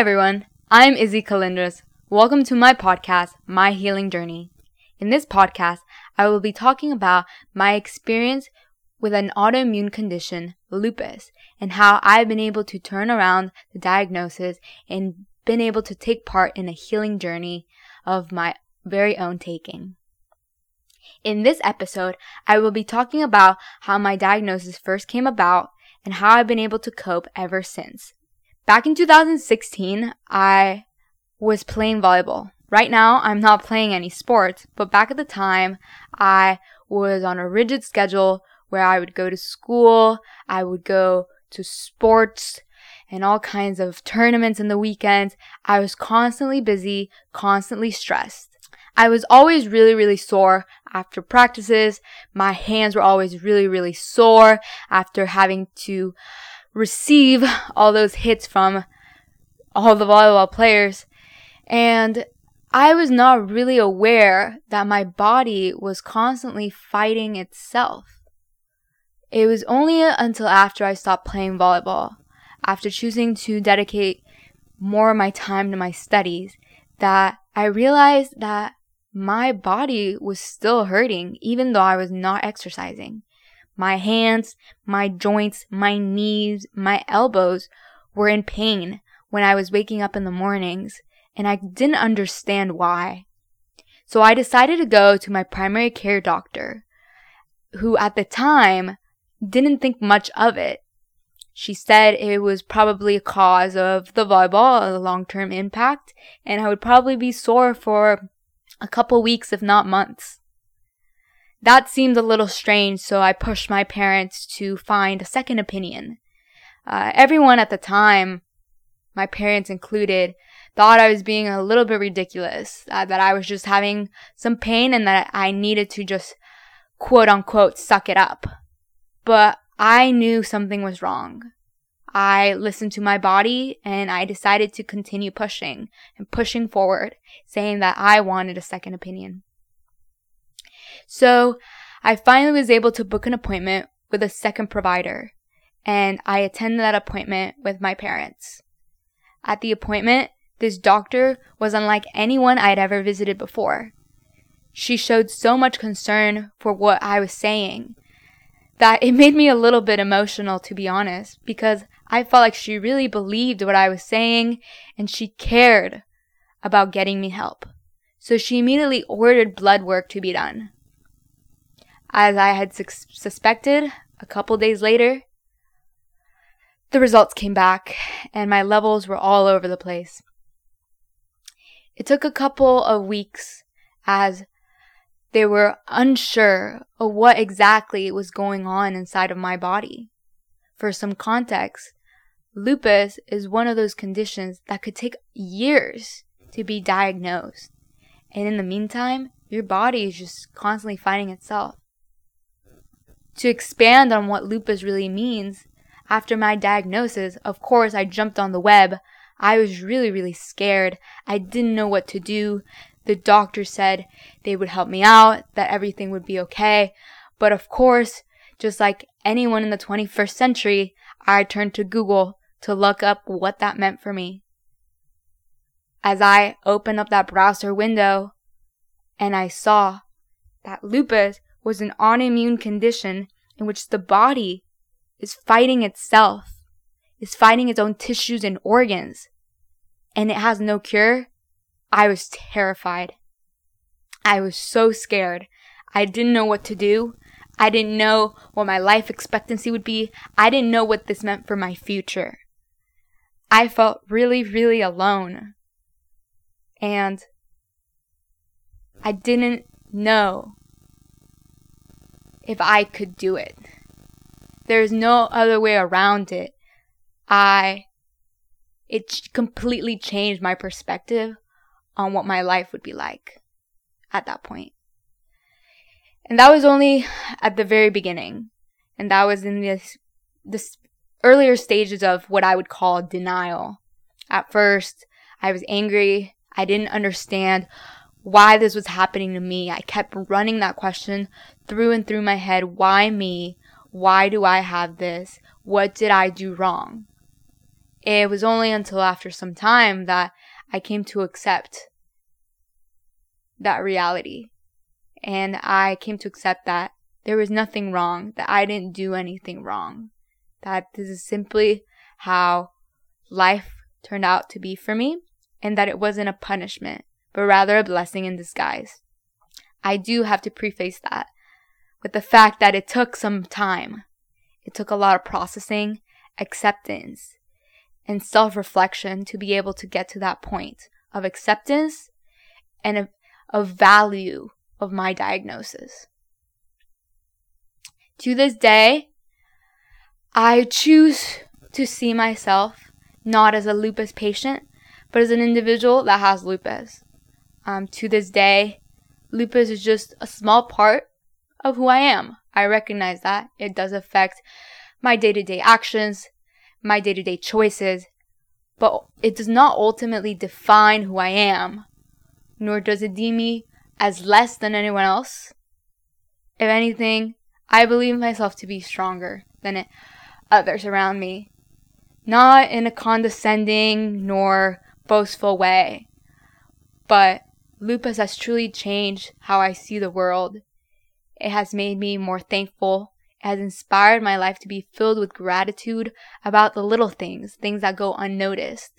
everyone. I'm Izzy Kalindras. Welcome to my podcast, My Healing Journey. In this podcast, I will be talking about my experience with an autoimmune condition, lupus, and how I've been able to turn around the diagnosis and been able to take part in a healing journey of my very own taking. In this episode, I will be talking about how my diagnosis first came about and how I've been able to cope ever since. Back in 2016, I was playing volleyball. Right now, I'm not playing any sports, but back at the time, I was on a rigid schedule where I would go to school, I would go to sports and all kinds of tournaments in the weekends. I was constantly busy, constantly stressed. I was always really, really sore after practices. My hands were always really, really sore after having to receive all those hits from all the volleyball players. And I was not really aware that my body was constantly fighting itself. It was only until after I stopped playing volleyball, after choosing to dedicate more of my time to my studies, that I realized that my body was still hurting even though I was not exercising. My hands, my joints, my knees, my elbows were in pain when I was waking up in the mornings, and I didn't understand why. So I decided to go to my primary care doctor, who at the time didn't think much of it. She said it was probably a cause of the volleyball, a long term impact, and I would probably be sore for a couple weeks, if not months. That seemed a little strange, so I pushed my parents to find a second opinion. Uh, everyone at the time, my parents included, thought I was being a little bit ridiculous, uh, that I was just having some pain and that I needed to just quote unquote suck it up. But I knew something was wrong. I listened to my body and I decided to continue pushing and pushing forward, saying that I wanted a second opinion. So I finally was able to book an appointment with a second provider and I attended that appointment with my parents. At the appointment, this doctor was unlike anyone I had ever visited before. She showed so much concern for what I was saying that it made me a little bit emotional, to be honest, because I felt like she really believed what I was saying and she cared about getting me help. So she immediately ordered blood work to be done. As I had su- suspected, a couple days later, the results came back and my levels were all over the place. It took a couple of weeks as they were unsure of what exactly was going on inside of my body. For some context, Lupus is one of those conditions that could take years to be diagnosed. And in the meantime, your body is just constantly fighting itself. To expand on what lupus really means, after my diagnosis, of course, I jumped on the web. I was really, really scared. I didn't know what to do. The doctor said they would help me out, that everything would be okay. But of course, just like anyone in the 21st century, I turned to Google to look up what that meant for me. As I opened up that browser window and I saw that lupus was an autoimmune condition in which the body is fighting itself, is fighting its own tissues and organs, and it has no cure, I was terrified. I was so scared. I didn't know what to do. I didn't know what my life expectancy would be. I didn't know what this meant for my future. I felt really, really alone. And I didn't know if I could do it. There's no other way around it. I, it completely changed my perspective on what my life would be like at that point. And that was only at the very beginning. And that was in this, this earlier stages of what I would call denial. At first, I was angry. I didn't understand why this was happening to me. I kept running that question through and through my head. Why me? Why do I have this? What did I do wrong? it was only until after some time that I came to accept that reality. And I came to accept that there was nothing wrong, that I didn't do anything wrong, that this is simply how life turned out to be for me, and that it wasn't a punishment, but rather a blessing in disguise. I do have to preface that with the fact that it took some time. It took a lot of processing, acceptance, and self reflection to be able to get to that point of acceptance and of, of value of my diagnosis. To this day, I choose to see myself not as a lupus patient, but as an individual that has lupus. Um, to this day, lupus is just a small part of who I am. I recognize that. It does affect my day to day actions, my day to day choices, but it does not ultimately define who I am, nor does it deem me as less than anyone else. If anything, I believe myself to be stronger than others around me. Not in a condescending nor boastful way, but lupus has truly changed how I see the world. It has made me more thankful. It has inspired my life to be filled with gratitude about the little things, things that go unnoticed,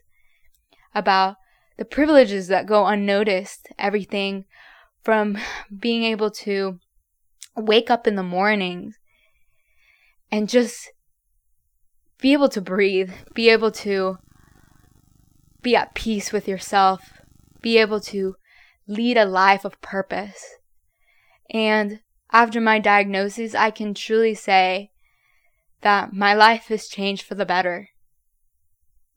about the privileges that go unnoticed, everything from being able to wake up in the morning and just be able to breathe, be able to be at peace with yourself, be able to lead a life of purpose. And after my diagnosis, I can truly say that my life has changed for the better.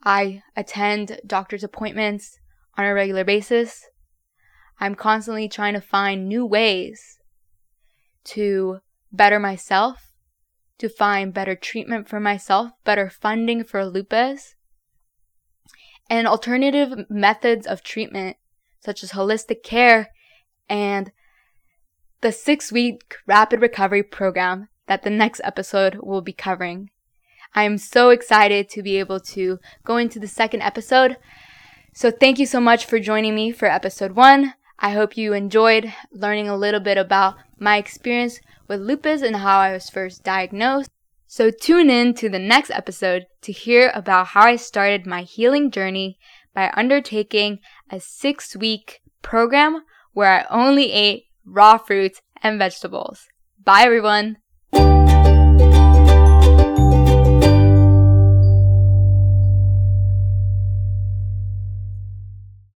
I attend doctor's appointments on a regular basis. I'm constantly trying to find new ways to better myself, to find better treatment for myself, better funding for lupus, and alternative methods of treatment, such as holistic care and the six week rapid recovery program that the next episode will be covering. I am so excited to be able to go into the second episode. So, thank you so much for joining me for episode one. I hope you enjoyed learning a little bit about my experience with lupus and how I was first diagnosed. So tune in to the next episode to hear about how I started my healing journey by undertaking a six week program where I only ate raw fruits and vegetables. Bye everyone!